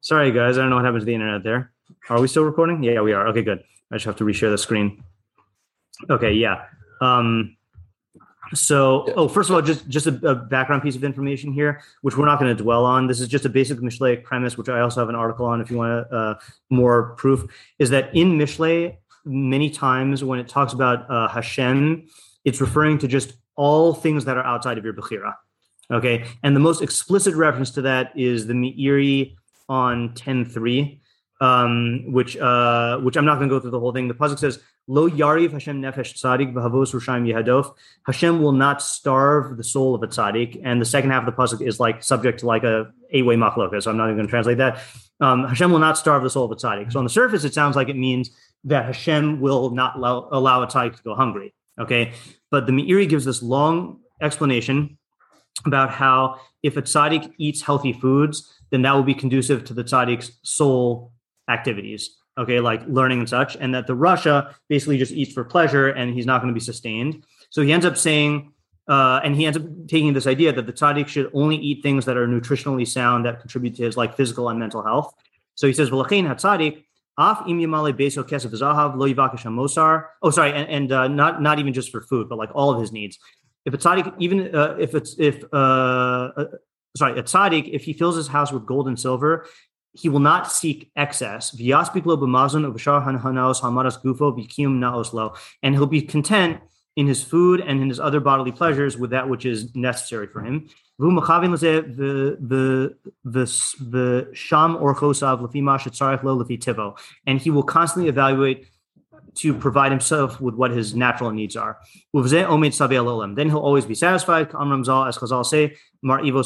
Sorry, guys. I don't know what happened to the internet there. Are we still recording? Yeah, we are. Okay, good. I just have to reshare the screen. Okay, yeah. Um, so, oh, first of all, just just a, a background piece of information here, which we're not going to dwell on. This is just a basic Mishlei premise, which I also have an article on if you want uh, more proof. Is that in Mishlei, many times when it talks about uh, Hashem, it's referring to just all things that are outside of your Bechira. Okay, and the most explicit reference to that is the Meiri on 10.3 um, which uh, which I'm not going to go through the whole thing. The pasuk says, "Lo yariv Hashem nefesh tzadik v'havos rushaim yehadof." Hashem will not starve the soul of a tzaddik, and the second half of the pasuk is like subject to like a eight way machloka. So I'm not even going to translate that. Um, Hashem will not starve the soul of a tzaddik. So on the surface, it sounds like it means that Hashem will not allow, allow a tzaddik to go hungry. Okay, but the Meiri gives this long explanation about how if a tzaddik eats healthy foods, then that will be conducive to the tzaddik's soul activities okay like learning and such and that the rasha basically just eats for pleasure and he's not going to be sustained. So he ends up saying uh, and he ends up taking this idea that the tzaddik should only eat things that are nutritionally sound that contribute to his like physical and mental health. So he says v'lachein hatzadik af im yamale beso kesef zahav lo mosar oh sorry and, and uh, not not even just for food but like all of his needs. If a tzaddik even uh, if it's if uh, uh sorry a tzaddik if he fills his house with gold and silver he will not seek excess. And he'll be content in his food and in his other bodily pleasures with that which is necessary for him. And he will constantly evaluate to provide himself with what his natural needs are. Then he'll always be satisfied. As Chazal say, Mar Ivo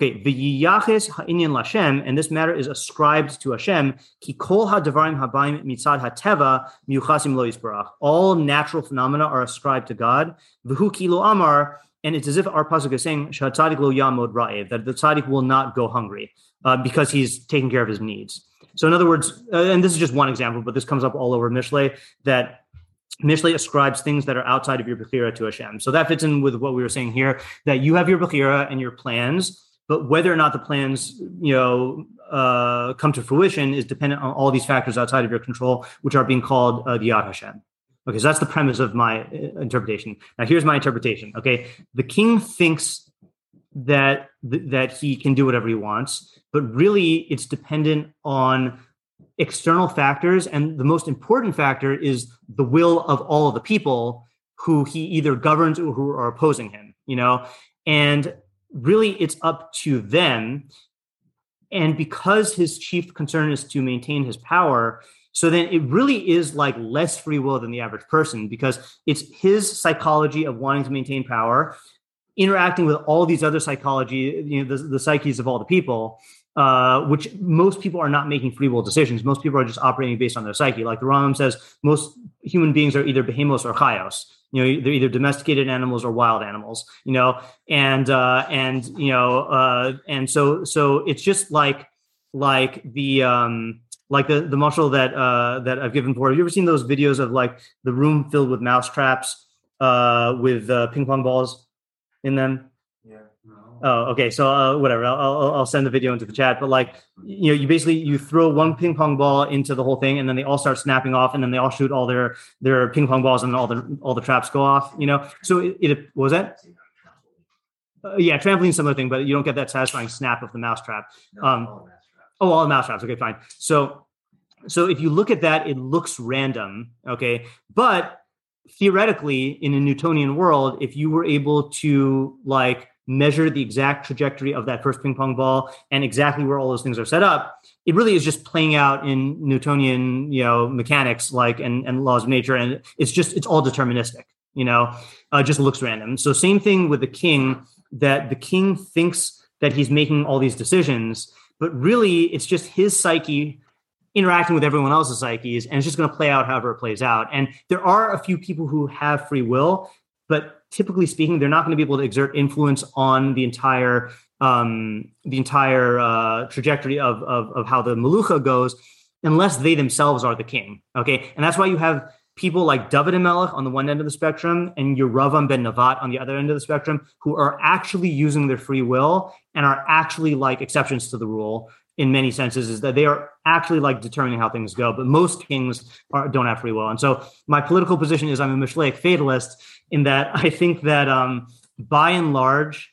Okay, v'yiyaches ha'inyan Lashem, and this matter is ascribed to Hashem. Ki kol habayim mitzad ha'teva lo. All natural phenomena are ascribed to God. V'hu kilo amar, and it's as if our pasuk is saying sha'tzadik lo yamod ra'ev, that the tzaddik will not go hungry uh, because he's taking care of his needs. So, in other words, uh, and this is just one example, but this comes up all over Mishlei that Mishlei ascribes things that are outside of your Bechira to Hashem. So that fits in with what we were saying here that you have your Bechira and your plans, but whether or not the plans, you know, uh, come to fruition is dependent on all these factors outside of your control, which are being called uh, the Yad Hashem. Okay, so that's the premise of my uh, interpretation. Now, here's my interpretation. Okay, the king thinks that that he can do whatever he wants, but really, it's dependent on external factors, and the most important factor is the will of all of the people who he either governs or who are opposing him. You know, and really it's up to them. And because his chief concern is to maintain his power, so then it really is like less free will than the average person because it's his psychology of wanting to maintain power, interacting with all these other psychology, you know, the, the psyches of all the people, uh, which most people are not making free will decisions. Most people are just operating based on their psyche. Like the Rambam says, most human beings are either behemos or chayos you know they're either domesticated animals or wild animals you know and uh and you know uh and so so it's just like like the um like the the mashal that uh that i've given before. Have you ever seen those videos of like the room filled with mouse traps uh with uh, ping pong balls in them Oh, okay. So uh, whatever. I'll, I'll, send the video into the chat. But like, you know, you basically you throw one ping pong ball into the whole thing, and then they all start snapping off, and then they all shoot all their their ping pong balls, and all the all the traps go off. You know. So it, it was that. Uh, yeah, trampoline similar thing, but you don't get that satisfying snap of the mouse trap. Um, oh, all the mouse traps. Okay, fine. So, so if you look at that, it looks random. Okay, but theoretically, in a Newtonian world, if you were able to like measure the exact trajectory of that first ping pong ball and exactly where all those things are set up it really is just playing out in newtonian you know mechanics like and, and laws of nature and it's just it's all deterministic you know uh, just looks random so same thing with the king that the king thinks that he's making all these decisions but really it's just his psyche interacting with everyone else's psyches, and it's just going to play out however it plays out. And there are a few people who have free will, but typically speaking, they're not going to be able to exert influence on the entire um, the entire uh, trajectory of, of of how the Malucha goes, unless they themselves are the king. Okay, and that's why you have people like David Melech on the one end of the spectrum and Yeravam ben Navat on the other end of the spectrum, who are actually using their free will and are actually like exceptions to the rule in many senses is that they are actually like determining how things go. But most kings are, don't have free will. And so my political position is I'm a Mishleic fatalist in that I think that um, by and large,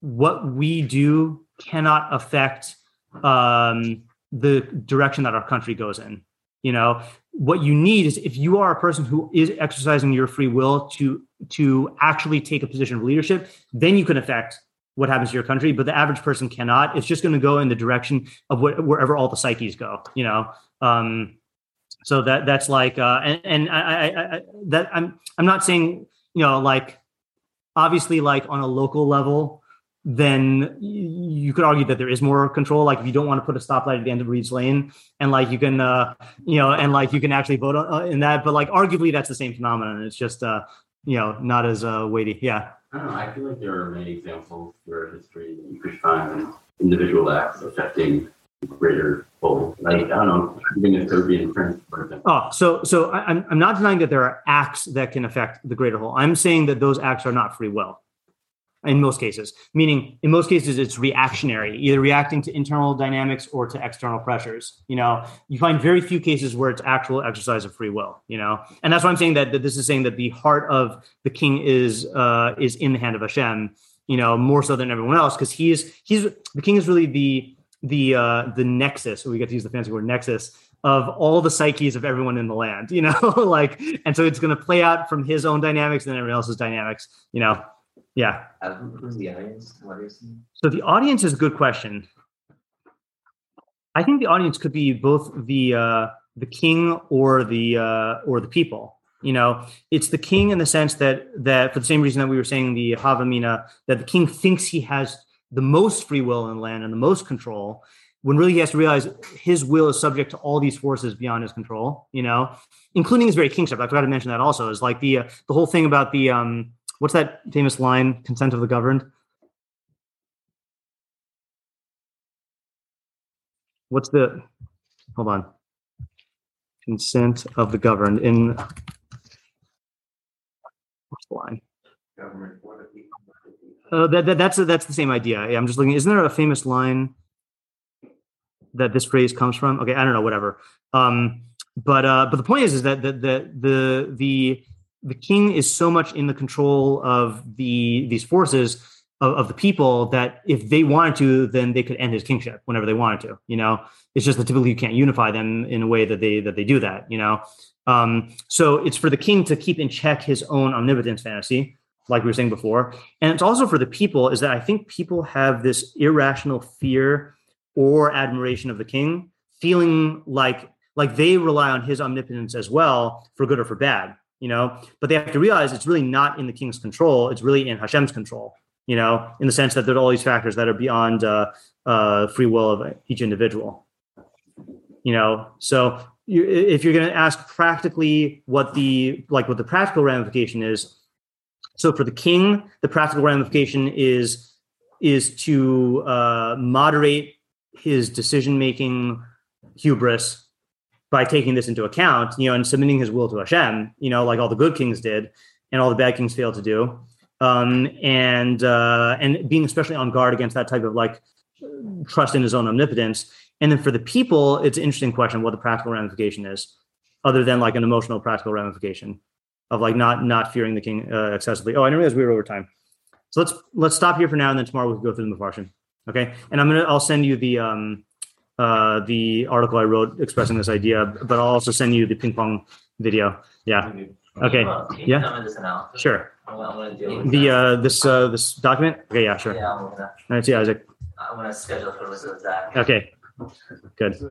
what we do cannot affect um, the direction that our country goes in. You know, what you need is if you are a person who is exercising your free will to to actually take a position of leadership, then you can affect what happens to your country, but the average person cannot. It's just going to go in the direction of what, wherever all the psyches go, you know. Um, so that that's like, uh, and, and I, I, I, that I'm I'm not saying you know like obviously like on a local level, then you could argue that there is more control. Like if you don't want to put a stoplight at the end of Reed's Lane, and like you can, uh, you know, and like you can actually vote on, uh, in that. But like arguably, that's the same phenomenon. It's just, uh, you know, not as uh, weighty. Yeah. I don't know. I feel like there are many examples throughout history that you could find individual acts affecting the greater whole. Like I don't know, even France, for example. Oh, so so I, I'm I'm not denying that there are acts that can affect the greater whole. I'm saying that those acts are not free will in most cases, meaning in most cases it's reactionary, either reacting to internal dynamics or to external pressures. You know, you find very few cases where it's actual exercise of free will. You know, and that's why I'm saying that, that this is saying that the heart of the king is uh, is in the hand of Hashem. You know, more so than everyone else because he's he's the king is really the the uh, the nexus. We get to use the fancy word nexus of all the psyches of everyone in the land. You know, like, and so it's going to play out from his own dynamics and everyone else's dynamics. You know, yeah. Uh, who's the audience? What is he? So the audience is a good question. I think the audience could be both the uh, the king or the uh, or the people. You know, it's the king in the sense that that for the same reason that we were saying the Havamina, that the king thinks he has the most free will in land and the most control, when really he has to realize his will is subject to all these forces beyond his control. You know, including his very kingship. I forgot to mention that also is like the uh, the whole thing about the um, what's that famous line? Consent of the governed. What's the? Hold on. Consent of the governed in. What's the line? Government for the people. Uh, that, that that's that's the same idea. Yeah, I'm just looking. Isn't there a famous line that this phrase comes from? Okay, I don't know. Whatever. Um, but uh, but the point is, is that the the the the the king is so much in the control of the these forces of, of, the people that if they wanted to, then they could end his kingship whenever they wanted to. You know, it's just that typically you can't unify them in a way that they that they do that. You know, um, so it's for the king to keep in check his own omnipotence fantasy, like we were saying before, and it's also for the people is that I think people have this irrational fear or admiration of the king, feeling like like they rely on his omnipotence as well for good or for bad you know but they have to realize it's really not in the king's control it's really in hashem's control you know in the sense that there are all these factors that are beyond uh, uh, free will of each individual. You know so you, if you're going to ask practically what the like what the practical ramification is so for the king the practical ramification is is to uh, moderate his decision making hubris by taking this into account, you know, and submitting his will to Hashem, you know, like all the good kings did, and all the bad kings failed to do, um, and uh, and being especially on guard against that type of like trust in his own omnipotence. And then for the people, it's an interesting question what the practical ramification is, other than like an emotional practical ramification of like not not fearing the king uh, excessively. Oh, I didn't realize we were over time. So let's let's stop here for now, and then tomorrow we can go through the Mefarshim. Okay, and I'm gonna I'll send you the um uh, the article I wrote expressing this idea, but I'll also send you the ping pong video. Yeah. Okay. Yeah. Sure. The uh, this uh, this document. Okay. Yeah. Sure. Yeah, I'm gonna, All right. See you, Isaac. I'm gonna schedule for this with Zach. Okay. Good.